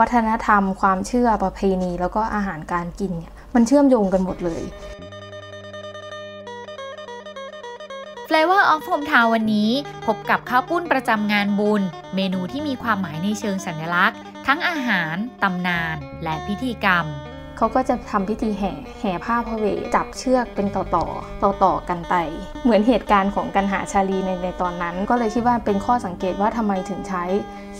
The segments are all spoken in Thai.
วัฒนธรรม ความเชื่อประเพณี แล้วก็อาหารการกินเนี่ยมันเชื่อมโยงกันหมดเลย Flavor of Hometown วันนี้ พบกับข้าวปุ้นประจำงานบุญ เมนูที่มีความหมายในเชิงสัญลักษณ์ ทั้งอาหาร ตำนาน และพิธีกรรม เขาก็จะทำพิธีแห่แห่ผ้าพระเวทจับเชือกเป็นต่อต่อต่อต่อกันไป เหมือนเหตุการณ์ของกันหาชาลีในในตอนนั้น ก็เลยคิดว่าเป็นข้อสังเกตว่าทำไมถึงใช้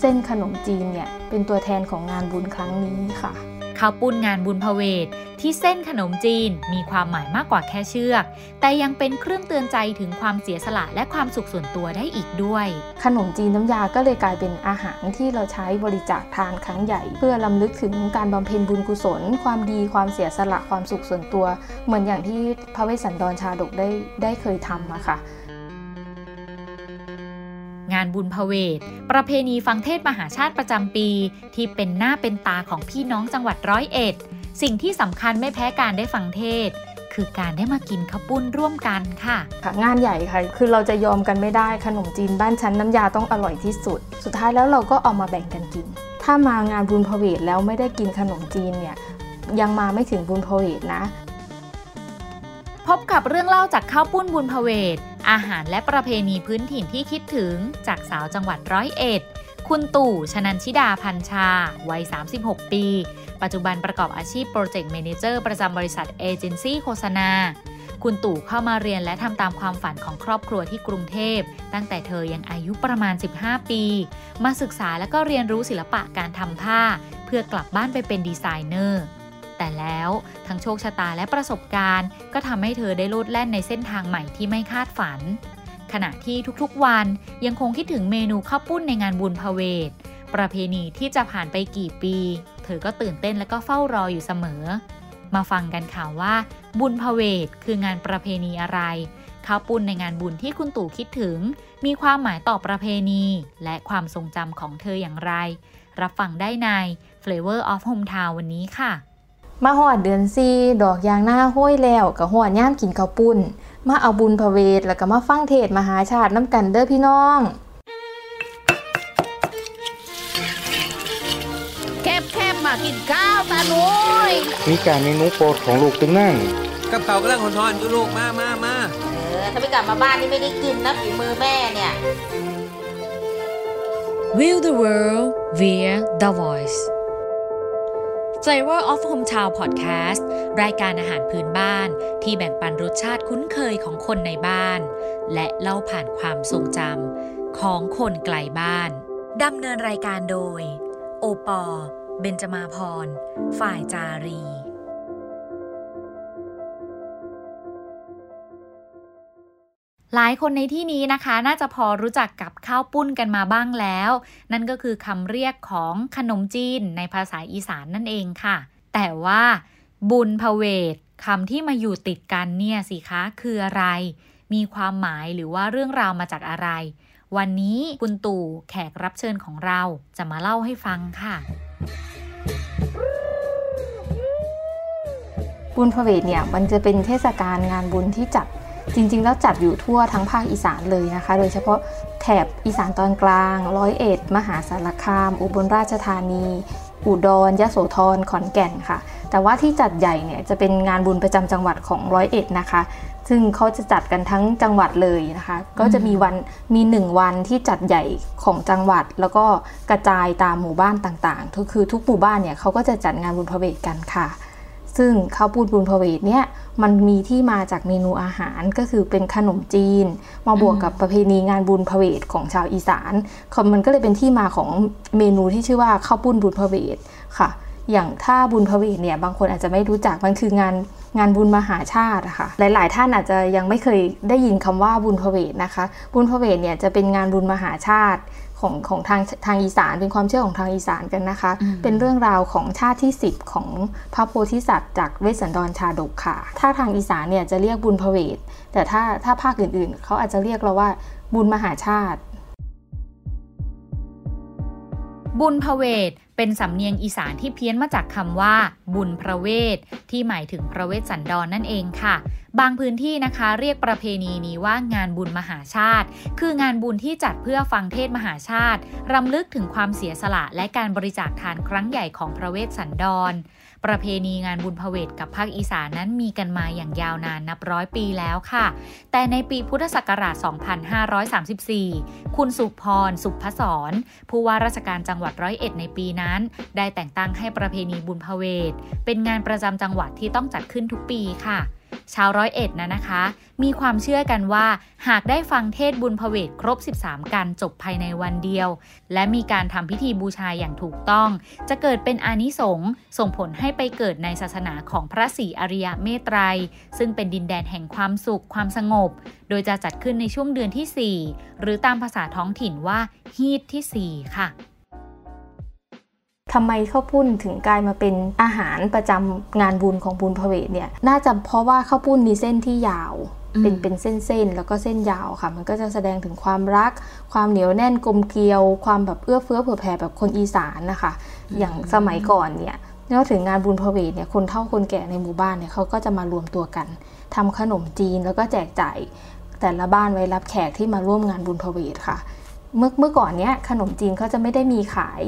เส้นขนมจีนเนี่ยเป็นตัวแทนของงานบุญครั้งนี้ค่ะ ข้าวปุ้นงานบุญพเวทที่เส้นขนมจีนมีความหมายมากกว่าแค่เชือก แต่ยังเป็นเครื่องเตือนใจถึงความเสียสละและความสุขส่วนตัวได้อีกด้วย ขนมจีนน้ำยาก็เลยกลายเป็นอาหารที่เราใช้บริจาคทานครั้งใหญ่ เพื่อลำลึกถึงการบำเพ็ญบุญกุศล ความดีความเสียสละความสุขส่วนตัว เหมือนอย่างที่พระเวสสันดรชาดกได้ได้เคยทำอะค่ะ งานบุญพเวท ประเพณีฟังเทศมหาชาติประจำปี ที่เป็นหน้าเป็นตาของพี่น้องจังหวัดร้อยเอ็ด สิ่งที่สำคัญไม่แพ้การได้ฟังเทศ คือการได้มากินข้าวปุ้นร่วมกันค่ะค่ะ งานใหญ่ค่ะ คือเราจะยอมกันไม่ได้ขนมจีนบ้านชั้นน้ำยาต้องอร่อยที่สุด สุดท้ายแล้วเราก็เอามาแบ่งกันกิน ถ้ามางานบุญพเวทแล้วไม่ได้กินขนมจีนเนี่ยยังมาไม่ถึงบุญพเวทนะ พบกับเรื่องเล่าจากข้าวปุ้นบุญพเวท อาหารและประเพณีพื้นถิ่นที่คิดถึงจากสาวจังหวัดร้อยเอ็ด คุณตู่ชนันชิดาพันชา วัย 36 ปี ปัจจุบันประกอบอาชีพ project manager ประจำบริษัทเอเจนซี่โฆษณา คุณตู่เข้ามาเรียนและทำตามความฝันของครอบครัวที่กรุงเทพ ตั้งแต่เธอยังอายุประมาณ 15 ปี มาศึกษาและก็เรียนรู้ศิลปะการทำผ้า เพื่อกลับบ้านไปเป็นดีไซเนอร์ แต่แล้วทั้งโชคชะตาและประสบการณ์ ก็ทำให้เธอได้โลดแล่นในเส้นทางใหม่ที่ไม่คาดฝัน ขณะที่ทุกๆวันยังคงคิดถึงเมนูข้าวปุ้นในงานบุญพเวท ประเพณีที่จะผ่านไปกี่ปี เธอก็ตื่นเต้นและก็เฝ้ารออยู่เสมอ มาฟังกันข่าวว่า บุญพเวทคืองานประเพณีอะไรข้าวปุ้นในงานบุญที่คุณตู่คิดถึง มีความหมายต่อประเพณี และความทรงจำของเธออย่างไร รับฟังได้ใน Flavor of Hometown วันนี้ค่ะ มาหอดเดือนซีดอกยางหน้าห้อยแล้วกับหอดย่ามกินข้าวปุ้น มาเอาบุญพระเวทแล้วก็มาฟังเทศมหาชาติน้ำกันเด้อพี่น้อง แคบแคบมากินข้าวตาหนุยมีการเมนูโปรดของลูกตึงนั่งกับเก่ากำลังหอนทอนอยู่ลูกมามามาเออถ้าไม่กลับมาบ้านนี่ไม่ได้กินนะฝีมือแม่เนี่ย Will the world via the voice Flavor of Hometown Podcast รายการอาหารพื้นบ้านที่แบ่งปันรสชาติคุ้นเคยของคนในบ้าน และเล่าผ่านความทรงจำของคนไกลบ้านดำเนินรายการโดย โอปอเบนจมาพร ฝ่ายจารี หลายคนในที่นี้นะคะ น่าจะพอรู้จักกับข้าวปุ้นกันมาบ้างแล้ว นั่นก็คือคำเรียกของขนมจีนในภาษาอีสานนั่นเองค่ะ แต่ว่า บุญพเวทคำที่มาอยู่ติดกันเนี่ยสิคะคืออะไร มีความหมายหรือว่าเรื่องราวมาจากอะไร วันนี้คุณตู่แขกรับเชิญของเราจะมาเล่าให้ฟังค่ะบุญพเวทเนี่ยมันจะเป็นเทศกาลงานบุญที่จัด จริงๆ แล้วจัดอยู่ทั่วทั้งภาคอีสานเลยนะคะ โดยเฉพาะแถบอีสานตอนกลาง ร้อยเอ็ด มหาสารคาม อุบลราชธานี อุดร ยะโสธร ขอนแก่นค่ะ แต่ว่าที่จัดใหญ่เนี่ยจะเป็นงานบุญประจำจังหวัดของร้อยเอ็ดนะคะ ซึ่งเขาจะจัดกันทั้งจังหวัดเลยนะคะ ก็จะมีวันมีหนึ่งวันที่จัดใหญ่ของจังหวัด แล้วก็กระจายตามหมู่บ้านต่างๆคือทุกหมู่บ้านเนี่ยเขาก็จะจัดงานบุญพระเวทกันค่ะ ซึ่งข้าวปูนบุญพเวทเนี่ยมันมีที่มาจากเมนูอาหารก็คือเป็นขนมจีน มาบวกกับประเพณีงานบุญพเวทของชาวอีสานมันก็เลยเป็นที่มาของเมนูที่ชื่อว่าข้าวปุ้นบุญพเวทค่ะ อย่างถ้าบุญพเวทเนี่ยบางคนอาจจะไม่รู้จักมันคืองานงานบุญมหาชาติค่ะ หลาย ๆ ท่านอาจจะยังไม่เคยได้ยินคำว่าบุญพเวทนะคะ บุญพเวทเนี่ยจะเป็นงานบุญมหาชาติของของทางทางอีสานเป็นความเชื่อของทางอีสานกันนะคะ เป็นเรื่องราวของชาติที่ 10 ของพระโพธิสัตว์จากเวสสันดรชาดกค่ะ ถ้าทางอีสานเนี่ยจะเรียกบุญพเวทแต่ถ้าถ้าภาคอื่น ๆ เขาอาจจะเรียกเราว่าบุญมหาชาติ บุญพเวทเป็นสำเนียงอีสานที่เพี้ยนมาจากคำว่า บุญพระเวท ที่หมายถึงพระเวทสันดรนนั่นเองค่ะ บางพื้นที่นะคะเรียกประเพณีนี้ว่างานบุญมหาชาติ คืองานบุญที่จัดเพื่อฟังเทศมหาชาติ รำลึกถึงความเสียสละและการบริจาคทานครั้งใหญ่ของพระเวทสันดร ประเพณีงานบุญพเวทกับภาคอีสานนั้นมีกันมาอย่างยาวนานนับร้อยปีแล้วค่ะ แต่ในปีพุทธศักราช 2534 คุณสุพร สุพศร ผู้ว่าราชการจังหวัดร้อยเอ็ดในปีนั้น ได้แต่งตั้งให้ประเพณีบุญพเวทเป็นงานประจำจังหวัดที่ต้องจัดขึ้นทุกปีค่ะ ชาวร้อยเอ็ดนะนะคะ มีความเชื่อกันว่า หากได้ฟังเทศบุญพเวทครบ 13กันจบภายในวันเดียว และมีการทำพิธีบูชาอย่างถูกต้อง จะเกิดเป็นอานิสงส์ส่งผลให้ไปเกิดในศาสนาของพระศรีอริยเมตไตร ซึ่งเป็นดินแดนแห่งความสุขความสงบ โดยจะจัดขึ้นในช่วงเดือนที่ 4 หรือตามภาษาท้องถิ่นว่าฮีดที่ 4 ค่ะ ทำไมข้าวปุ้นถึงกลายมาเป็นอาหารประจำงานบุญของบุญพเวทเนี่ย น่าจะเพราะว่าข้าวปุ้นมีเส้นที่ยาวอืมเป็นเป็นเส้นๆ แล้วก็เส้นยาวค่ะ มันก็จะแสดงถึงความรัก ความเหนียวแน่นกลมเกลียว ความแบบเอื้อเฟื้อเผื่อแผ่แบบคนอีสานนะคะ อย่างสมัยก่อนเนี่ยนอกถึงงานบุญพเวทเนี่ยคนเฒ่าคนแก่ในหมู่บ้านเนี่ยเขาก็จะมารวมตัวกันทำขนมจีนแล้วก็แจกจ่ายแต่ละบ้านไว้รับแขกที่มาร่วมงานบุญพเวทค่ะ เมื่อเมื่อก่อนเนี้ยขนมจีนเขาจะไม่ได้มีขาย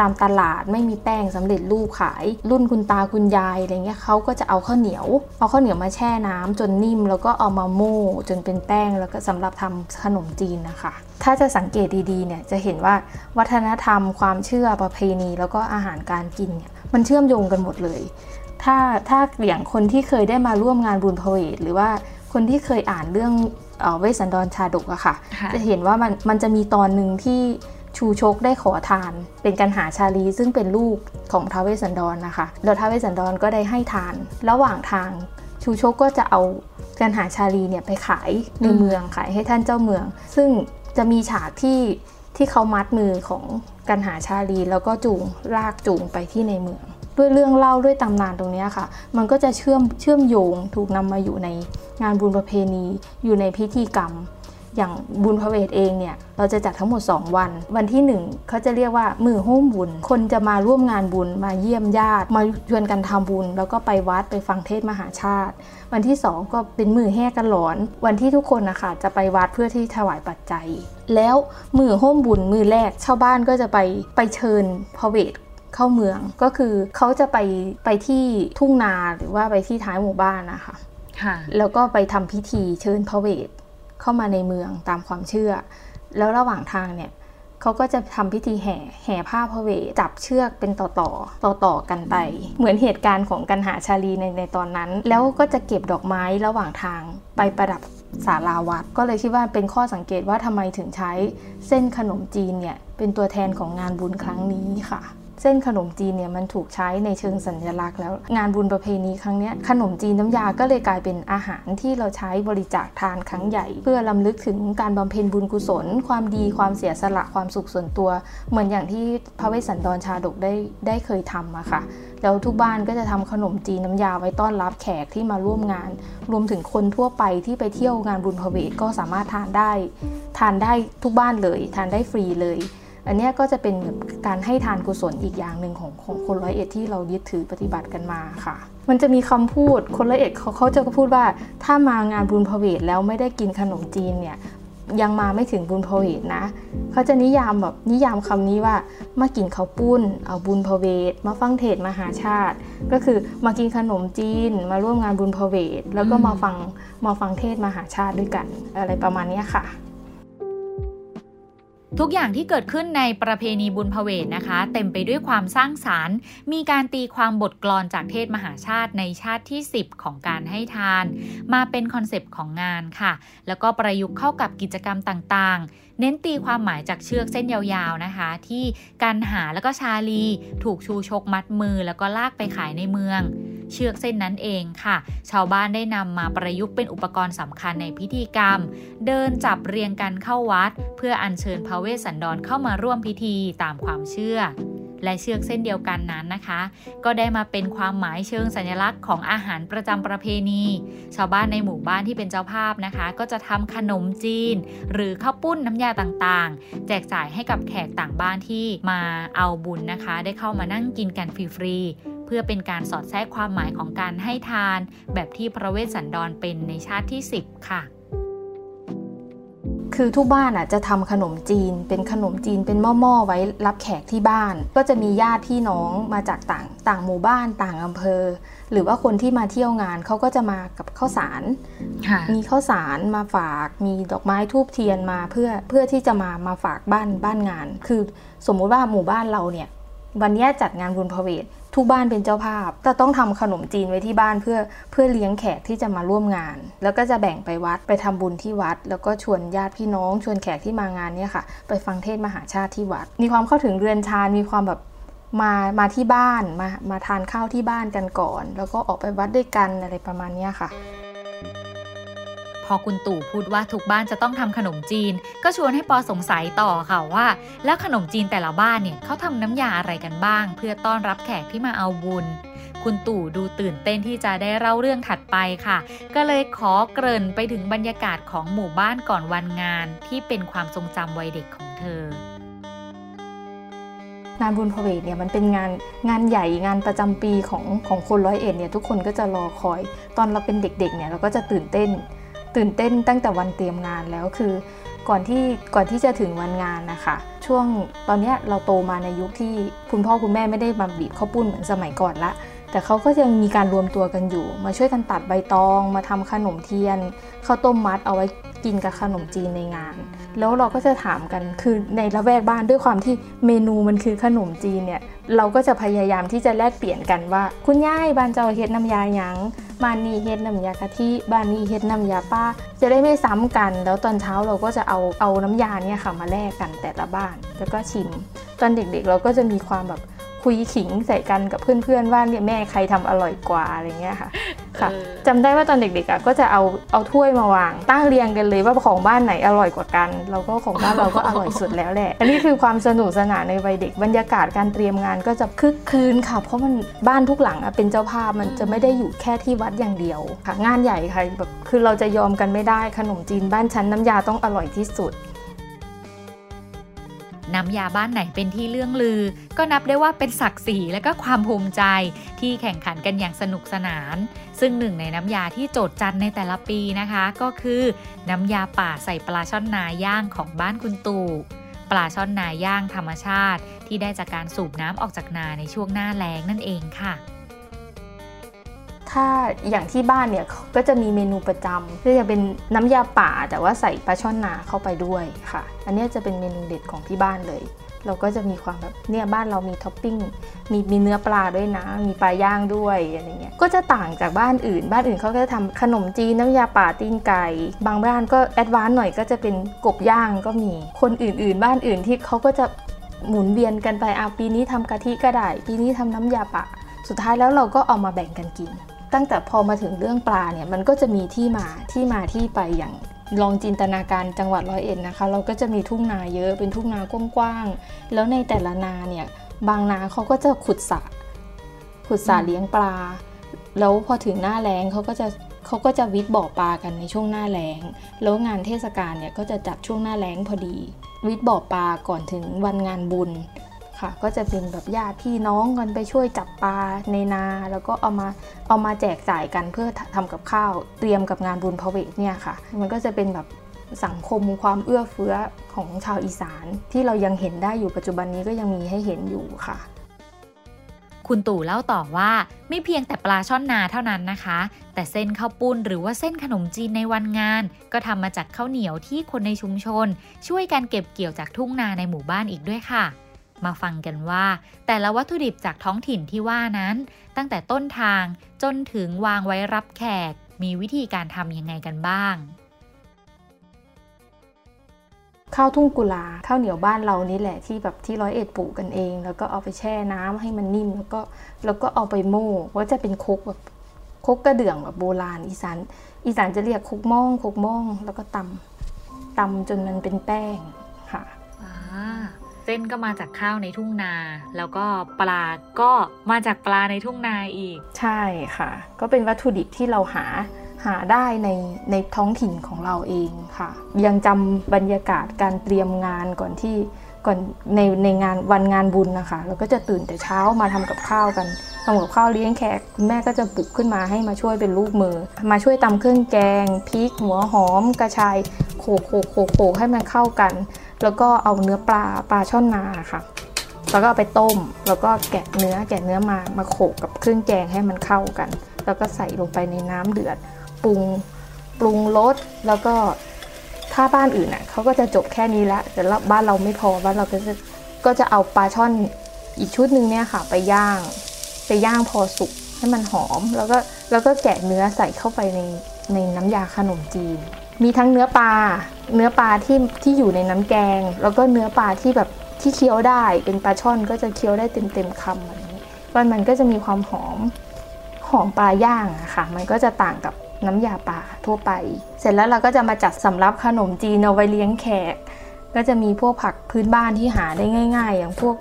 ตามตลาดไม่มีแป้งสำเร็จรูปขาย รุ่นคุณตาคุณยายอะไรเงี้ยเขาก็จะเอาข้าวเหนียว เอาข้าวเหนียวมาแช่น้ำจนนิ่ม แล้วก็เอามาโม่จนเป็นแป้งแล้วก็สำหรับทำขนมจีนนะคะ ถ้าจะสังเกตดีๆเนี่ยจะเห็นว่าวัฒนธรรมความเชื่อประเพณี แล้วก็อาหารการกินเนี่ยมันเชื่อมโยงกันหมดเลย ถ้าถ้าอย่างคนที่เคยได้มาร่วมงานบุญพเวทหรือว่าคนที่เคยอ่านเรื่องเออเวสสันดรชาดกอะค่ะค่ะ จะเห็นว่ามันมันจะมีตอนหนึ่งที่ ชูชกได้ขอทาน เป็นกันหาชาลีซึ่งเป็นลูกของท้าวเวสสันดรนนะคะ แล้วท้าวเวสสันดรก็ได้ให้ทาน ระหว่างทางชูชกก็จะเอากันหาชาลีเนี่ยไปขายในเมืองขายให้ท่านเจ้าเมือง ซึ่งจะมีฉากที่ที่เขามัดมือของกันหาชาลีแล้วก็จูงลากจูงไปที่ในเมือง ด้วยเรื่องเล่าด้วยตำนานตรงนี้ค่ะ มันก็จะเชื่อมเชื่อมโยงถูกนำมาอยู่ในงานบุญประเพณีอยู่ในพิธีกรรม อย่างบุญพระเวทเองเนี่ยเราจะจัดทั้งหมด 2 วัน วันที่ 1เขาจะเรียกว่ามือโฮมบุญ คนจะมาร่วมงานบุญมาเยี่ยมญาติ มาชวนกันทำบุญ แล้วก็ไปวัดไปฟังเทศน์มหาชาติ วันที่ 2 ก็เป็นมือแห่กันหลอน วันที่ทุกคนนะคะจะไปวัดเพื่อที่ถวายปัจจัย แล้วมือโฮมบุญมือแรกชาวบ้านก็จะไปไปเชิญพระเวทเข้าเมืองก็คือเขาจะไปไปที่ทุ่งนาหรือว่าไปที่ท้ายหมู่บ้านนะคะค่ะแล้วก็ไปทำพิธีเชิญพระเวท เข้ามาในเมืองตามความเชื่อ แล้วระหว่างทางเนี่ยเขาก็จะทำพิธีแห่แห่ผ้าพระเวจับเชือกเป็นต่อต่อต่อต่อกันไป เหมือนเหตุการณ์ของกันหาชาลีในในตอนนั้น แล้วก็จะเก็บดอกไม้ระหว่างทางไปประดับศาลาวัด ก็เลยคิดว่าเป็นข้อสังเกตว่าทำไมถึงใช้เส้นขนมจีนเนี่ยเป็นตัวแทนของงานบุญครั้งนี้ค่ะ เส้นขนมจีนเนี่ยมันถูกใช้ในเชิงสัญลักษณ์แล้วงานบุญประเพณีครั้งนี้ขนมจีนน้ำยาก็เลยกลายเป็นอาหารที่เราใช้บริจาคทานครั้งใหญ่ เพื่อลำลึกถึงการบำเพ็ญบุญกุศล ความดีความเสียสละความสุขส่วนตัว เหมือนอย่างที่พระเวสสันดรชาดกได้ได้เคยทำอะค่ะ แล้วทุกบ้านก็จะทำขนมจีนน้ำยาไว้ต้อนรับแขกที่มาร่วมงาน รวมถึงคนทั่วไปที่ไปเที่ยวงานบุญพเวทก็สามารถทานได้ ทานได้ทุกบ้านเลย ทานได้ฟรีเลย อันเนี้ยก็จะเป็นแบบการให้ทานกุศลอีกอย่างหนึ่งของของคนร้อยเอ็ดที่เรายึดถือปฏิบัติกันมาค่ะ มันจะมีคำพูดคนร้อยเอ็ดเขาเขาจะพูดว่า ถ้ามางานบุญพเวทแล้วไม่ได้กินขนมจีนเนี่ยยังมาไม่ถึงบุญพเวทนะ เขาจะนิยามแบบนิยามคำนี้ว่ามากินข้าวปุ้น เอาบุญพเวท มาฟังเทศน์มหาชาติ ก็คือมากินขนมจีน มาร่วมงานบุญพเวท แล้วก็มาฟังมาฟังเทศน์มหาชาติด้วยกัน อะไรประมาณเนี้ยค่ะ ทุกอย่างที่เกิดขึ้นในประเพณีบุญพเวทนะคะ เต็มไปด้วยความสร้างสารรค์ มีการตีความบทกลอนจากเทศมหาชาติในชาติที่ 10 ของการให้ทาน มาเป็นคอนเซปต์ของงานค่ะ แล้วก็ประยุกต์เข้ากับกิจกรรมต่างๆ เน้นตีความหมายจากเชือกเส้นยาวๆนะคะ ที่กัณหาแล้วก็ชาลีถูกชูชกมัดมือแล้วก็ลากไปขายในเมือง เชือกเส้นนั้นเองค่ะ ชาวบ้านได้นำมาประยุกต์เป็นอุปกรณ์สำคัญในพิธีกรรม เดินจับเรียงกันเข้าวัด เพื่ออัญเชิญพระเวสสันดรเข้ามาร่วมพิธีตามความเชื่อ และเชือกเส้นเดียวกันนั้นนะคะ ก็ได้มาเป็นความหมายเชิงสัญลักษณ์ของอาหารประจำประเพณี ชาวบ้านในหมู่บ้านที่เป็นเจ้าภาพนะคะ ก็จะทำขนมจีน หรือข้าวปุ้นน้ำยาต่างๆ แจกจ่ายให้กับแขกต่างบ้านที่มาเอาบุญนะคะ ได้เข้ามานั่งกินกันฟรีๆเพื่อเป็นการสอดแทรกความหมายของการให้ทาน แบบที่พระเวสสันดรเป็นในชาติที่ 10 ค่ะ คือทุกบ้านอะจะทำขนมจีน เป็นขนมจีนเป็นหม้อๆไว้รับแขกที่บ้าน ก็จะมีญาติพี่น้องมาจากต่างต่างหมู่บ้านต่างอำเภอ หรือว่าคนที่มาเที่ยวงานเขาก็จะมากับข้าวสารมีข้าวสารมาฝาก มีดอกไม้ทูบเทียนมาเพื่อเพื่อที่จะมามาฝากบ้านบ้านงาน คือสมมุติว่าหมู่บ้านเราเนี่ยวันเนี้ยจัดงานบุญพเวท ทุกบ้านเป็นเจ้าภาพจะต้องทำขนมจีนไว้ที่บ้านเพื่อเพื่อเลี้ยงแขกที่จะมาร่วมงาน แล้วก็จะแบ่งไปวัดไปทำบุญที่วัด แล้วก็ชวนญาติพี่น้อง ชวนแขกที่มางานเนี่ยค่ะ ไปฟังเทศมหาชาติที่วัด มีความเข้าถึงเรือนชานมีความแบบมามาที่บ้านมามาทานข้าวที่บ้านกันก่อน แล้วก็ออกไปวัดด้วยกันอะไรประมาณนี้ค่ะ พอคุณตู่พูดว่าทุกบ้านจะต้องทำขนมจีน ก็ชวนให้ปอสงสัยต่อค่ะว่า แล้วขนมจีนแต่ละบ้านเนี่ยเขาทำน้ำยาอะไรกันบ้าง เพื่อต้อนรับแขกที่มาเอาบุญ คุณตู่ดูตื่นเต้นที่จะได้เล่าเรื่องถัดไปค่ะ ก็เลยขอเกริ่นไปถึงบรรยากาศของหมู่บ้านก่อนวันงาน ที่เป็นความทรงจำวัยเด็กของเธองานบุญพเวทเนี่ยมันเป็นงานงานใหญ่งานประจำปีของของคนร้อยเอ็ดเนี่ยทุกคนก็จะรอคอย ตอนเราเป็นเด็กๆเนี่ยเราก็จะตื่นเต้น ตื่นเต้นตั้งแต่วันเตรียมงานแล้วคือก่อนที่ก่อนที่จะถึงวันงานนะคะช่วงตอนนี้เราโตมาในยุคที่คุณพ่อคุณแม่ไม่ได้มาบีบข้าวปุ้นเหมือนสมัยก่อนละ แต่เขาก็ยังมีการรวมตัวกันอยู่ มาช่วยกันตัดใบตอง มาทำขนมเทียนข้าวต้มมัดเอาไว้กินกับขนมจีนในงาน แล้วเราก็จะถามกันคือในละแวกบ้านด้วยความที่เมนูมันคือขนมจีนเนี่ยเราก็จะพยายามที่จะแลกเปลี่ยนกันว่า คุณย่ายบ้านเจ้าเฮ็ดน้ำยาหยัง บ้านนี้เฮ็ดน้ำยากะทิบ้านนี้เฮ็ดน้ำยาป้า จะได้ไม่ซ้ำกัน แล้วตอนเช้าเราก็จะเอาเอาน้ำยาเนี่ยค่ะมาแลกกันแต่ละบ้าน แล้วก็ชิม ตอนเด็กๆ เราก็จะมีความแบบ คุยขิงใส่กันกับเพื่อนๆว่าเนี่ยแม่ใครทำอร่อยกว่าอะไรเงี้ยค่ะค่ะจำได้ว่าตอนเด็กๆอะก็จะเอาเอาถ้วยมาวาง ตั้งเรียงกันเลยว่าของบ้านไหนอร่อยกว่ากัน เราก็ของบ้านเราก็อร่อยสุดแล้วแหละอันนี้คือความสนุกสนานในวัยเด็กบรรยากาศการเตรียมงานก็จะคึกคืนค่ะ เพราะมันบ้านทุกหลังอะเป็นเจ้าภาพมันจะไม่ได้อยู่แค่ที่วัดอย่างเดียวค่ะ งานใหญ่ค่ะแบบคือเราจะยอมกันไม่ได้ขนมจีนบ้านชั้นน้ำยาต้องอร่อยที่สุด น้ำยาบ้านไหนเป็นที่เลื่องลือ ก็นับได้ว่าเป็นศักดิ์ศรีและก็ความภูมิใจที่แข่งขันกันอย่างสนุกสนาน ซึ่งหนึ่งในน้ำยาที่โจดจันในแต่ละปีนะคะ ก็คือน้ำยาป่าใส่ปลาช่อนนาย่างของบ้านคุณตู่ปลาช่อนนาย่างธรรมชาติ ที่ได้จากการสูบน้ำออกจากนาในช่วงหน้าแล้งนั่นเองค่ะ ถ้าอย่างที่บ้านเนี่ยก็จะมีเมนูประจำก็จะเป็นน้ำยาป่าแต่ว่าใส่ปลาช่อนนาเข้าไปด้วยค่ะ อันนี้จะเป็นเมนูเด็ดของที่บ้านเลย เราก็จะมีความแบบเนี่ยบ้านเรามีท็อปปิ้งมีมีเนื้อปลาด้วยนะ มีปลาย่างด้วยอะไรเงี้ยก็จะต่างจากบ้านอื่น บ้านอื่นเขาก็จะทำขนมจีนน้ำยาป่าตีนไก่ บางบ้านก็ advance หน่อยก็จะเป็นกบย่างก็มีคนอื่น ๆ บ้านอื่นที่เขาก็จะหมุนเวียนกันไปอาปีนี้ทำกะทิก็ได้ ปีนี้ทำน้ำยาป่าสุดท้ายแล้วเราก็เอามาแบ่งกันกิน ตั้งแต่พอมาถึงเรื่องปลาเนี่ยมันก็จะมีที่มาที่มาที่ไปอย่างลองจินตนาการจังหวัดร้อยเอ็ดนะคะ เราก็จะมีทุ่งนาเยอะเป็นทุ่งนากว้างๆแล้วในแต่ละนาเนี่ยบางนาเขาก็จะขุดสระขุดสระเลี้ยงปลา แล้วพอถึงหน้าแล้งเขาก็จะเขาก็จะวิทย์บ่อปลากันในช่วงหน้าแล้ง แล้วงานเทศกาลเนี่ยก็จะจัดช่วงหน้าแล้งพอดี วิทย์บ่อปลาก่อนถึงวันงานบุญ ค่ะ ก็จะเป็นแบบญาติพี่น้องกันไปช่วยจับปลาในนา แล้วก็เอามาเอามาแจกจ่ายกันเพื่อทำกับข้าวเตรียมกับงานบุญพระเวทเนี่ยค่ะ มันก็จะเป็นแบบสังคมความเอื้อเฟื้อของชาวอีสาน ที่เรายังเห็นได้อยู่ปัจจุบันนี้ก็ยังมีให้เห็นอยู่ค่ะ คุณตู่เล่าต่อว่าไม่เพียงแต่ปลาช่อนนาเท่านั้นนะคะ แต่เส้นข้าวปุ้นหรือว่าเส้นขนมจีนในวันงาน ก็ทำมาจากข้าวเหนียวที่คนในชุมชน ช่วยกันเก็บเกี่ยวจากทุ่งนาในหมู่บ้านอีกด้วยค่ะ มาฟังกันว่า แต่ละวัตถุดิบจากท้องถิ่นที่ว่านั้น ตั้งแต่ต้นทางจนถึงวางไว้รับแขก มีวิธีการทำยังไงกันบ้าง ข้าวทุ่งกุลาข้าวเหนียวบ้านเรานี่แหละที่แบบที่ร้อยเอ็ดปลูกกันเอง แล้วก็เอาไปแช่น้ำให้มันนิ่ม แล้วก็แล้วก็เอาไปโม่ว่าจะเป็นครกแบบครกกระเดื่องแบบโบราณอีสานอีสานจะเรียกครกม่องครกม่องแล้วก็ตำตำจนมันเป็นแป้งค่ะอ่า เส้นก็มาจากข้าวในทุ่งนา แล้วก็ปลาก็มาจากปลาในทุ่งนาอีก ใช่ค่ะ ก็เป็นวัตถุดิบที่เราหาหาได้ในในท้องถิ่นของเราเองค่ะ ยังจำบรรยากาศการเตรียมงานก่อนที่ก่อนในในงานวันงานบุญนะคะ เราก็จะตื่นแต่เช้ามาทำกับข้าวกันทำกับข้าวเลี้ยงแขกคุณแม่ก็จะปลุกขึ้นมาให้มาช่วยเป็นลูกมือ มาช่วยตำเครื่องแกงพริกหัวหอมกระชายโขกโขกโขกโขกให้มันเข้ากัน แล้วก็เอาเนื้อปลาปลาช่อนนาค่ะ แล้วก็เอาไปต้ม แล้วก็แกะเนื้อแกะเนื้อมามาโขกกับเครื่องแกงให้มันเข้ากัน แล้วก็ใส่ลงไปในน้ำเดือดปรุงปรุงรสแล้วก็ถ้าบ้านอื่นน่ะเขาก็จะจบแค่นี้ละแต่บ้านเราไม่พอบ้านเราก็จะก็จะเอาปลาช่อนอีกชุดหนึ่งเนี่ยค่ะ ไปย่าง ไปย่างพอสุกให้มันหอม แล้วก็แล้วก็แกะเนื้อใส่เข้าไปในในน้ำยาขนมจีน มีทั้งเนื้อปลา เนื้อปลาที่ที่อยู่ในน้ำแกง แล้วก็เนื้อปลาที่แบบที่เคี้ยวได้ เป็นปลาช่อนก็จะเคี้ยวได้เต็มเต็มคำแบบนี้มันมันก็จะมีความหอมหอมปลาย่างอะค่ะ มันก็จะต่างกับน้ำยาปลาทั่วไป เสร็จแล้วเราก็จะมาจัดสำรับขนมจีนเอาไว้เลี้ยงแขก ก็จะมีพวกผักพื้นบ้านที่หาได้ง่าย ๆ อย่างพวก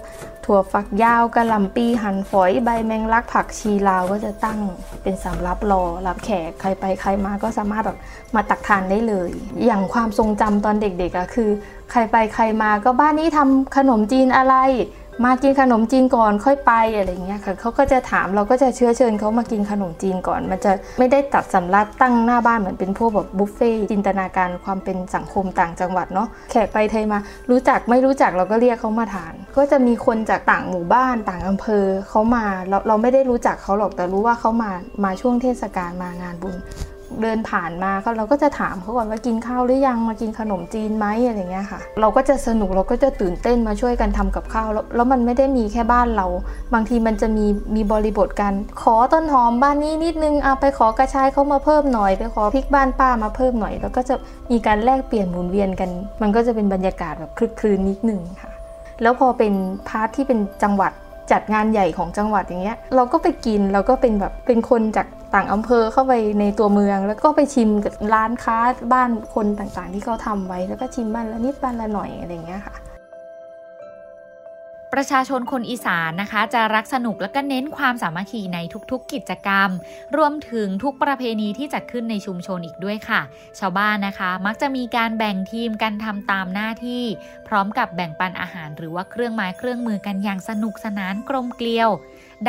ถั่วฝักยาวกะหล่ำปีหั่นฝอยใบแมงลักผักชีลาวก็จะตั้งเป็นสำรับรอรับแขกใครไปใครมาก็สามารถแบบมาตักทานได้เลย อย่างความทรงจำตอนเด็กๆอะคือ ใครไปใครมาก็บ้านนี้ทำขนมจีนอะไร มากินขนมจีนก่อนค่อยไปอะไรเงี้ยค่ะเขาก็จะถามเราก็จะเชื้อเชิญเขามากินขนมจีนก่อน มันจะไม่ได้ตัดสำรับตั้งหน้าบ้านเหมือนเป็นพวกแบบบุฟเฟ่ต์จินตนาการความเป็นสังคมต่างจังหวัดเนาะแขกไปไทยมา รู้จักไม่รู้จักเราก็เรียกเขามาทาน ก็จะมีคนจากต่างหมู่บ้านต่างอำเภอเขามาเราเราไม่ได้รู้จักเขาหรอกแต่รู้ว่าเขามามาช่วงเทศกาลมางานบุญ เดินผ่านมาเขาเราก็จะถามเขาก่อนว่ากินข้าวหรือยังมากินขนมจีนไหมอะไรเงี้ยค่ะ เราก็จะสนุกเราก็จะตื่นเต้นมาช่วยกันทำกับข้าวแล้วแล้วมันไม่ได้มีแค่บ้านเรา บางทีมันจะมีมีบริบทกันขอต้นหอมบ้านนี้นิดนึงเอาไปขอกระชายเขามาเพิ่มหน่อยไปขอพริกบ้านป้ามาเพิ่มหน่อย แล้วก็จะมีการแลกเปลี่ยนหมุนเวียนกัน มันก็จะเป็นบรรยากาศแบบคลึกคลืนนิดนึงค่ะ แล้วพอเป็นพาร์ทที่เป็นจังหวัดจัดงานใหญ่ของจังหวัดอย่างเงี้ยเราก็ไปกินเราก็เป็นแบบเป็นคนจาก ต่างอำเภอเข้าไปในตัวเมือง แล้วก็ไปชิมกับร้านค้าบ้านคนต่างๆ ที่เขาทำไว้ แล้วก็ชิมบ้านละนิดบ้านละหน่อยอะไรเงี้ยค่ะ ประชาชนคนอีสานนะคะ จะรักสนุกและก็เน้นความสามัคคีในทุกๆ กิจกรรม รวมถึงทุกประเพณีที่จัดขึ้นในชุมชนอีกด้วยค่ะ ชาวบ้านนะคะ มักจะมีการแบ่งทีมกันทำตามหน้าที่ พร้อมกับแบ่งปันอาหารหรือว่าเครื่องไม้เครื่องมือกันอย่างสนุกสนานกลมเกลียว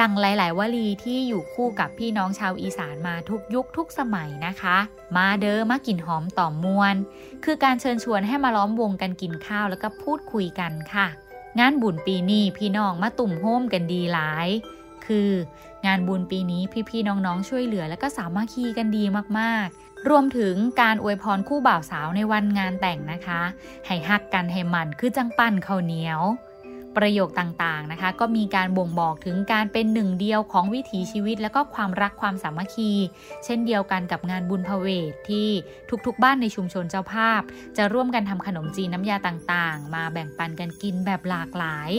ดังหลาย ๆ วลีที่อยู่คู่กับพี่น้องชาวอีสานมาทุกยุคทุกสมัยนะคะ มาเด้อมากินหอมต่อมวลคือการเชิญชวนให้มาล้อมวงกันกินข้าวแล้วก็พูดคุยกันค่ะ งานบุญปีนี้พี่น้องมาตุ่มโฮมกันดีหลาย คืองานบุญปีนี้พี่ๆน้องๆช่วยเหลือและก็สามัคคีกันดีมากๆ รวมถึงการอวยพรคู่บ่าวสาวในวันงานแต่งนะคะ ให้ฮักกันให้มันคือจังปั้นข้าวเหนียว ประโยคต่างๆนะคะ ก็มีการบ่งบอกถึงการเป็นหนึ่งเดียวของวิถีชีวิต และก็ความรักความสามัคคี เช่นเดียวกันกับงานบุญพเวทที่ทุกๆ บ้านในชุมชนเจ้าภาพ จะร่วมกันทำขนมจีนน้ำยาต่างๆ มาแบ่งปันกันกินแบบหลากหลาย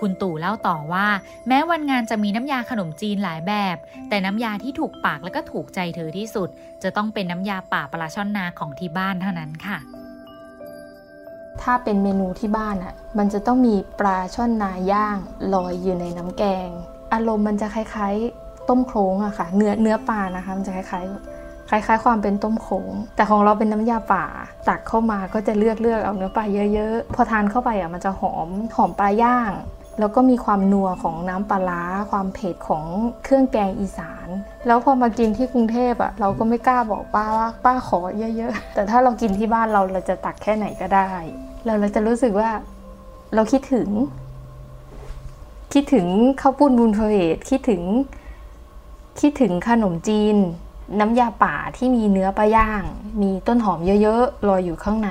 คุณตู่เล่าต่อว่า แม้วันงานจะมีน้ำยาขนมจีนหลายแบบ แต่น้ำยาที่ถูกปากและก็ถูกใจเธอที่สุด จะต้องเป็นน้ำยาป่าปลาช่อนนาของที่บ้านเท่านั้นค่ะ ถ้าเป็นเมนูที่บ้านอะ มันจะต้องมีปลาช่อนนาย่างลอยอยู่ในน้ำแกง อารมณ์มันจะคล้ายๆ ต้มโครงอะค่ะ เนื้อเนื้อปลานะคะ มันจะคล้ายๆ คล้าย ๆ ความเป็นต้มโขง แต่ของเราเป็นน้ำยาป่า ตักเข้ามาก็จะเลือกเลือกเอาเนื้อปลาเยอะๆ พอทานเข้าไปอะมันจะหอมหอมปลาย่าง แล้วก็มีความนัวของน้ำปลาร้าความเผ็ดของเครื่องแกงอีสาน แล้วพอมากินที่กรุงเทพอะเราก็ไม่กล้าบอกป้าว่าป้าขอเยอะๆ แต่ถ้าเรากินที่บ้านเราเราจะตักแค่ไหนก็ได้เราเราจะรู้สึกว่าเราคิดถึง คิดถึงข้าวปุ้นบุญพเวทคิดถึง คิดถึงขนมจีน น้ำยาป่าที่มีเนื้อปลาย่าง มีต้นหอมเยอะๆลอยอยู่ข้างใน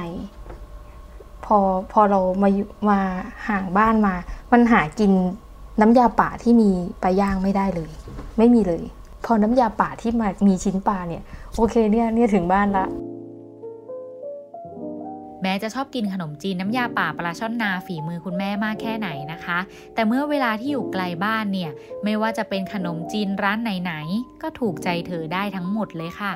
อพอเรามามาห่างบ้านมา มันหากินน้ำยาป่าที่มีปลาย่างไม่ได้เลย ไม่มีเลย พอน้ำยาป่าที่มามีชิ้นปลาเนี่ยโอเคเนี่ยเนี่ยถึงบ้านละแม้จะชอบกินขนมจีนน้ำยาป่าปลาช่อนนาฝีมือคุณแม่มากแค่ไหนนะคะ แต่เมื่อเวลาที่อยู่ไกลบ้านเนี่ย ไม่ว่าจะเป็นขนมจีนร้านไหนๆก็ถูกใจเธอได้ทั้งหมดเลยค่ะ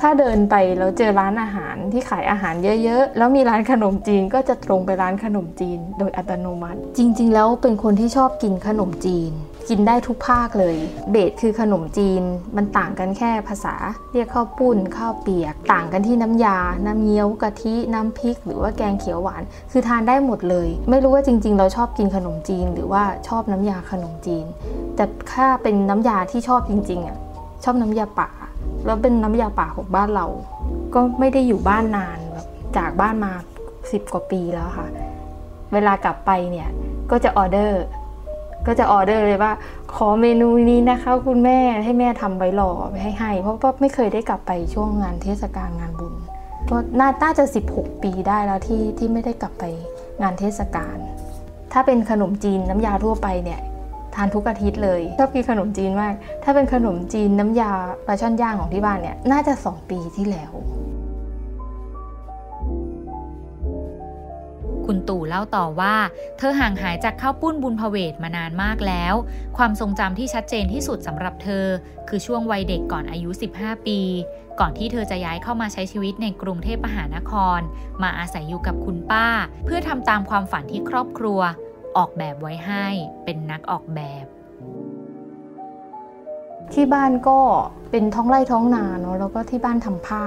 ถ้าเดินไปแล้วเจอร้านอาหารที่ขายอาหารเยอะๆ แล้วมีร้านขนมจีนก็จะตรงไปร้านขนมจีน โดยอัตโนมัติ จริง ๆ แล้วเป็นคนที่ชอบกินขนมจีน กินได้ทุกภาคเลย เบสคือขนมจีน มันต่างกันแค่ภาษา เรียกข้าวปุ้นข้าวเปียก ต่างกันที่น้ำยา น้ำเงี้ยวกะทิ น้ำพริก หรือว่าแกงเขียวหวาน คือทานได้หมดเลย ไม่รู้ว่าจริง ๆ เราชอบกินขนมจีน หรือว่าชอบน้ำยาขนมจีน แต่ถ้าเป็นน้ำยาที่ชอบจริงๆอะชอบน้ำยาป่า แล้วเป็นน้ำยาป่าของบ้านเรา ก็ไม่ได้อยู่บ้านนานแบบจากบ้านมาสิบกว่าปีแล้วค่ะ เวลากลับไปเนี่ยก็จะออเดอร์ ก็จะออเดอร์เลยว่า ขอเมนูนี้นะคะคุณแม่ให้แม่ทำไว้รอให้ให้ เพราะว่าไม่เคยได้กลับไปช่วงงานเทศกาลงานบุญก็น่าน่าจะ 16 ปีได้แล้วที่ที่ไม่ได้กลับไปงานเทศกาลถ้าเป็นขนมจีนน้ำยาทั่วไปเนี่ย ทานทุกอาทิตย์เลยชอบกินขนมจีนมาก ถ้าเป็นขนมจีนน้ำยาปลาช่อนย่างของที่บ้านเนี่ยน่าจะ 2 ปีที่แล้ว คุณตู่เล่าต่อว่า เธอห่างหายจากข้าวปุ้นบุญพเวทมานานมากแล้ว ความทรงจำที่ชัดเจนที่สุดสำหรับเธอ คือช่วงวัยเด็กก่อนอายุ 15 ปี ก่อนที่เธอจะย้ายเข้ามาใช้ชีวิตในกรุงเทพมหานคร มาอาศัยอยู่กับคุณป้า เพื่อทำตามความฝันที่ครอบครัว ออกแบบไว้ให้เป็นนักออกแบบ ที่บ้านก็เป็นท้องไร่ท้องนาเนาะแล้วก็ที่บ้านทำผ้า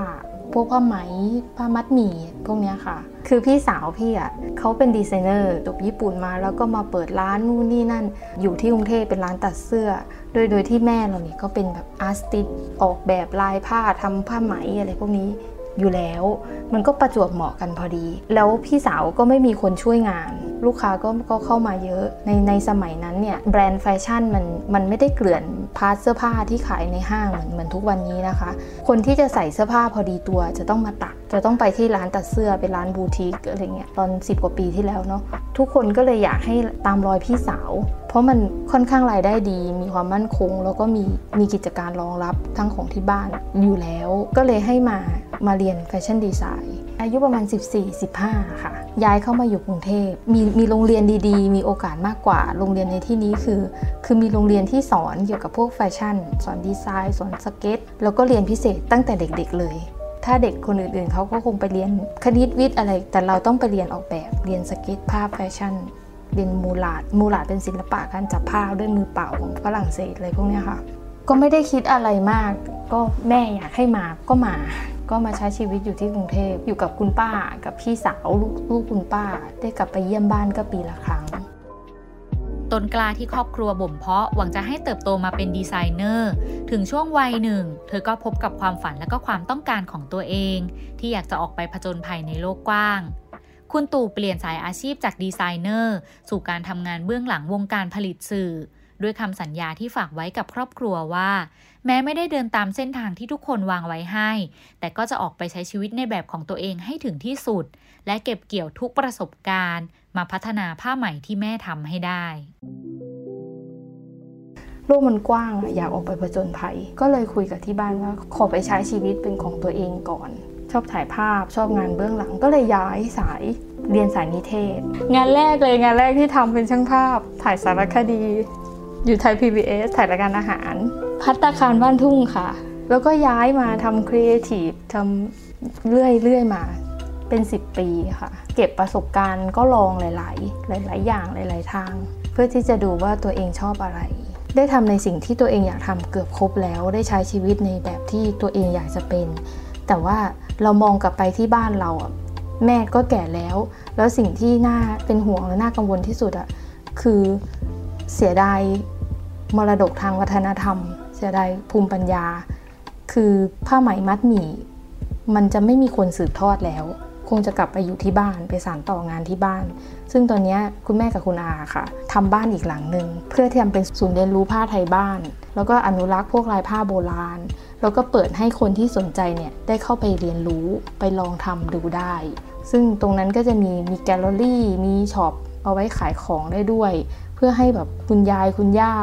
พวกผ้าไหมผ้ามัดหมี่พวกเนี้ยค่ะ คือพี่สาวพี่อะเขาเป็นดีไซเนอร์จบญี่ปุ่นมา แล้วก็มาเปิดร้านนู่นนี่นั่น อยู่ที่กรุงเทพเป็นร้านตัดเสื้อ โดยโดยที่แม่เราเนี่ยก็เป็นแบบอาร์ติสออกแบบลายผ้าทำผ้าไหมอะไรพวกนี้ อยู่แล้ว มันก็ประจวบเหมาะกันพอดี แล้วพี่สาวก็ไม่มีคนช่วยงาน ลูกค้าก็ก็เข้ามาเยอะในในสมัยนั้นเนี่ยแบรนด์แฟชั่นมันมันไม่ได้เกลื่อนกลาดเสื้อผ้าที่ขายในห้างเหมือนเหมือนทุกวันนี้นะคะ คนที่จะใส่เสื้อผ้าพอดีตัวจะต้องมาตัด จะต้องไปที่ร้านตัดเสื้อเป็นร้านบูติกอะไรเงี้ยตอน 10 กว่าปีที่แล้วเนาะทุกคนก็เลยอยากให้ตามรอยพี่สาว เพราะมันค่อนข้างรายได้ดี มีความมั่นคง แล้วก็มีมีกิจการรองรับทั้งของที่บ้านอยู่แล้ว ก็เลยให้มา มาเรียน fashion design อายุประมาณ 14-15 ค่ะ ย้ายเข้ามาอยู่กรุงเทพมีมีโรงเรียนดีๆ มีโอกาสมากกว่า โรงเรียนในที่นี้คือ คือมีโรงเรียนที่สอนเกี่ยวกับพวกแฟชั่น สอนดีไซน์สอนสเก็ต แล้วก็เรียนพิเศษตั้งแต่เด็กๆเลยถ้าเด็กคนอื่นๆเขาก็คงไปเรียนคณิตวิทย์อะไร แต่เราต้องไปเรียนออกแบบ เรียนสเก็ตภาพแฟชั่น เรียนมูลาดมูลาดเป็นศิลปะการจับผ้าด้วยมือเปล่าของฝรั่งเศสอะไรพวกนี้ค่ะ ก็ไม่ได้คิดอะไรมาก ก็แม่อยากให้มาก็มา ก็มาใช้ชีวิตอยู่ที่กรุงเทพอยู่กับคุณป้า กับพี่สาวลูกลูกคุณป้า ได้กลับไปเยี่ยมบ้านก็ปีละครั้งต้นกล้าที่ครอบครัวบ่มเพาะหวังจะให้เติบโตมาเป็นดีไซเนอร์ ถึงช่วงวัยหนึ่ง เธอก็พบกับความฝันและก็ความต้องการของตัวเอง ที่อยากจะออกไปผจญภัยในโลกกว้าง คุณตู่เปลี่ยนสายอาชีพจากดีไซเนอร์ สู่การทำงานเบื้องหลังวงการผลิตสื่อ ด้วยคำสัญญาที่ฝากไว้กับครอบครัวว่า แม้ไม่ได้เดินตามเส้นทางที่ทุกคนวางไว้ให้ แต่ก็จะออกไปใช้ชีวิตในแบบของตัวเองให้ถึงที่สุด และเก็บเกี่ยวทุกประสบการณ์ มาพัฒนาผ้าไหมที่แม่ทำให้ได้โลกมันกว้างอะอยากออกไปผจญภัย ก็เลยคุยกับที่บ้านว่าขอไปใช้ชีวิตเป็นของตัวเองก่อน ชอบถ่ายภาพชอบงานเบื้องหลังก็เลยย้ายสายเรียนสายนิเทศ งานแรกเลยงานแรกที่ทำเป็นช่างภาพ ถ่ายสารคดี อยู่ไทย PBS ถ่ายรายการอาหาร พัตตาคารบ้านทุ่งค่ะ แล้วก็ย้ายมาทำครีเอทีฟทำเรื่อยเรื่อยมาเป็น 10 ปีค่ะ เก็บประสบการณ์ก็ลองหลาย ๆ หลาย ๆ อย่างหลาย ๆ ทาง เพื่อที่จะดูว่าตัวเองชอบอะไร ได้ทำในสิ่งที่ตัวเองอยากทำเกือบครบแล้ว ได้ใช้ชีวิตในแบบที่ตัวเองอยากจะเป็น แต่ว่าเรามองกลับไปที่บ้านเราแม่ก็แก่แล้ว แล้วสิ่งที่น่าเป็นห่วงและน่ากังวลที่สุดอะคือ เสียดายมรดกทางวัฒนธรรม เสียดายภูมิปัญญา คือผ้าไหมมัดหมี่ มันจะไม่มีคนสืบทอดแล้ว คงจะกลับไปอยู่ที่บ้านไปสานต่องานที่บ้าน ซึ่งตอนนี้คุณแม่กับคุณอาค่ะทำบ้านอีกหลังหนึ่งเพื่อที่ทำเป็นศูนย์เรียนรู้ผ้าไทยบ้าน แล้วก็อนุรักษ์พวกลายผ้าโบราณ แล้วก็เปิดให้คนที่สนใจเนี่ยได้เข้าไปเรียนรู้ไปลองทำดูได้ ซึ่งตรงนั้นก็จะมีมีแกลเลอรี่มีช็อปเอาไว้ขายของได้ด้วย พื่อให้แบบคุณยายคุณย่า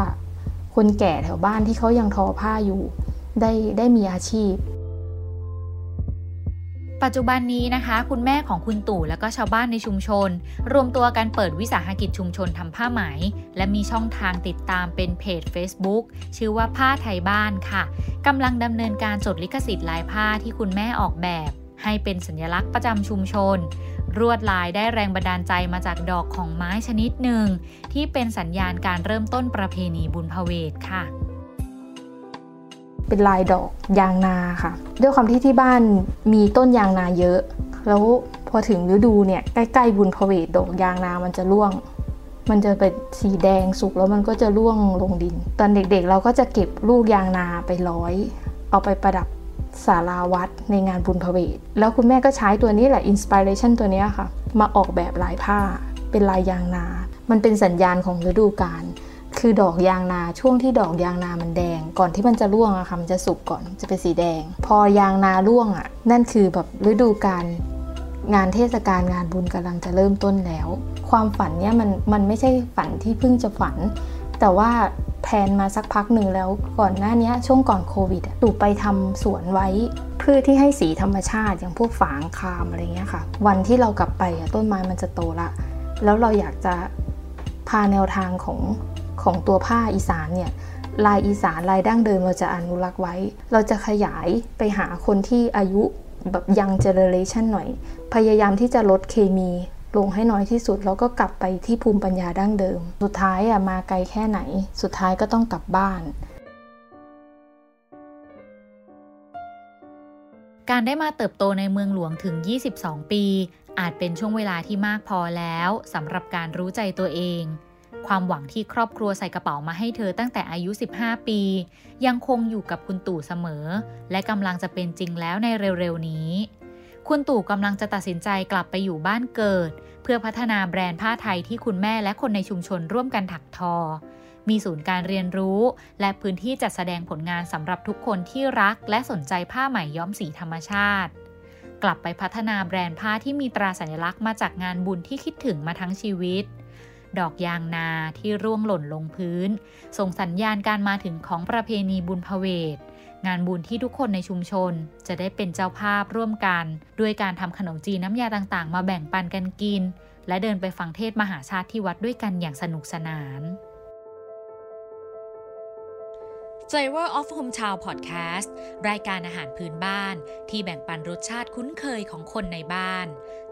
คนแก่แถวบ้านที่เขายังทอผ้าอยู่ ได้ได้มีอาชีพ ปัจจุบันนี้นะคะ คุณแม่ของคุณตู่และก็ชาวบ้านในชุมชน รวมตัวกันเปิดวิสาหกิจชุมชนทำผ้าไหม และมีช่องทางติดตามเป็นเพจ Facebook ชื่อว่าผ้าไทยบ้านค่ะกำลังดำเนินการจดลิขสิทธิ์ลายผ้าที่คุณแม่ออกแบบ ให้เป็นสัญลักษณ์ประจำชุมชน รวดลายได้แรงบันดาลใจมาจากดอกของไม้ชนิดหนึ่ง ที่เป็นสัญญาณการเริ่มต้นประเพณีบุญพเวทค่ะ เป็นลายดอกยางนาค่ะ ด้วยความที่ที่บ้านมีต้นยางนาเยอะ แล้วพอถึงฤดูเนี่ยใกล้ๆบุญพเวทดอกยางนามันจะร่วงมันจะเป็นสีแดงสุกแล้วมันก็จะร่วงลงดิน ตอนเด็กๆเราก็จะเก็บลูกยางนาไปร้อย เอาไปประดับ ศาลาวัดในงานบุญพเวทแล้วคุณแม่ก็ใช้ตัวนี้แหละอินสปิเรชันตัวนี้ค่ะ มาออกแบบลายผ้า เป็นลายยางนา มันเป็นสัญญาณของฤดูกาลคือดอกยางนาช่วงที่ดอกยางนามันแดง ก่อนที่มันจะร่วงอะค่ะมันจะสุกก่อนจะเป็นสีแดง พอยางนาร่วงอะนั่นคือแบบฤดูกาลงานเทศกาลงานบุญกำลังจะเริ่มต้นแล้ว ความฝันเนี่ยมันมันไม่ใช่ฝันที่เพิ่งจะฝัน แต่ว่า แพลนมาสักพักหนึ่งแล้วก่อนหน้านี้ช่วงก่อนโควิดตู่ไปทำสวนไว้เพื่อที่ให้สีธรรมชาติอย่างพวกฝางคามอะไรเงี้ยค่ะ วันที่เรากลับไปต้นไม้มันจะโตละ แล้วเราอยากจะพาแนวทางของของตัวผ้าอีสานเนี่ยลายอีสานลายดั้งเดิมเราจะอนุรักษ์ไว้ เราจะขยายไปหาคนที่อายุแบบยังเจเนเรชันหน่อย พยายามที่จะลดเคมี ลงให้น้อยที่สุดแล้วก็กลับไปที่ภูมิปัญญาดั้งเดิม สุดท้ายอะมาไกลแค่ไหน สุดท้ายก็ต้องกลับบ้าน การได้มาเติบโตในเมืองหลวงถึง 22 ปี อาจเป็นช่วงเวลาที่มากพอแล้วสำหรับการรู้ใจตัวเอง ความหวังที่ครอบครัวใส่กระเป๋ามาให้เธอตั้งแต่อายุ 15 ปี ยังคงอยู่กับคุณตู่เสมอ และกำลังจะเป็นจริงแล้วในเร็วๆนี้ คุณตู่กำลังจะตัดสินใจกลับไปอยู่บ้านเกิด เพื่อพัฒนาแบรนด์ผ้าไทยที่คุณแม่และคนในชุมชนร่วมกันถักทอ มีศูนย์การเรียนรู้ และพื้นที่จัดแสดงผลงานสำหรับทุกคนที่รัก และสนใจผ้าไหมย้อมสีธรรมชาติ กลับไปพัฒนาแบรนด์ผ้าที่มีตราสัญลักษณ์มาจากงานบุญที่คิดถึงมาทั้งชีวิตดอกยางนาที่ร่วงหล่นลงพื้น ส่งสัญญาณการมาถึงของประเพณีบุญพเวท งานบุญที่ทุกคนในชุมชน จะได้เป็นเจ้าภาพร่วมกัน ด้วยการทำขนมจีนน้ำยาต่างๆ มาแบ่งปันกันกิน และเดินไปฟังเทศมหาชาติที่วัดด้วยกันอย่างสนุกสนาน Flavor of Hometown Podcast รายการอาหารพื้นบ้านที่แบ่งปันรสชาติคุ้นเคยของคนในบ้าน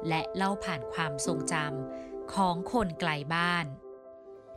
และเล่าผ่านความทรงจำของคนไกลบ้าน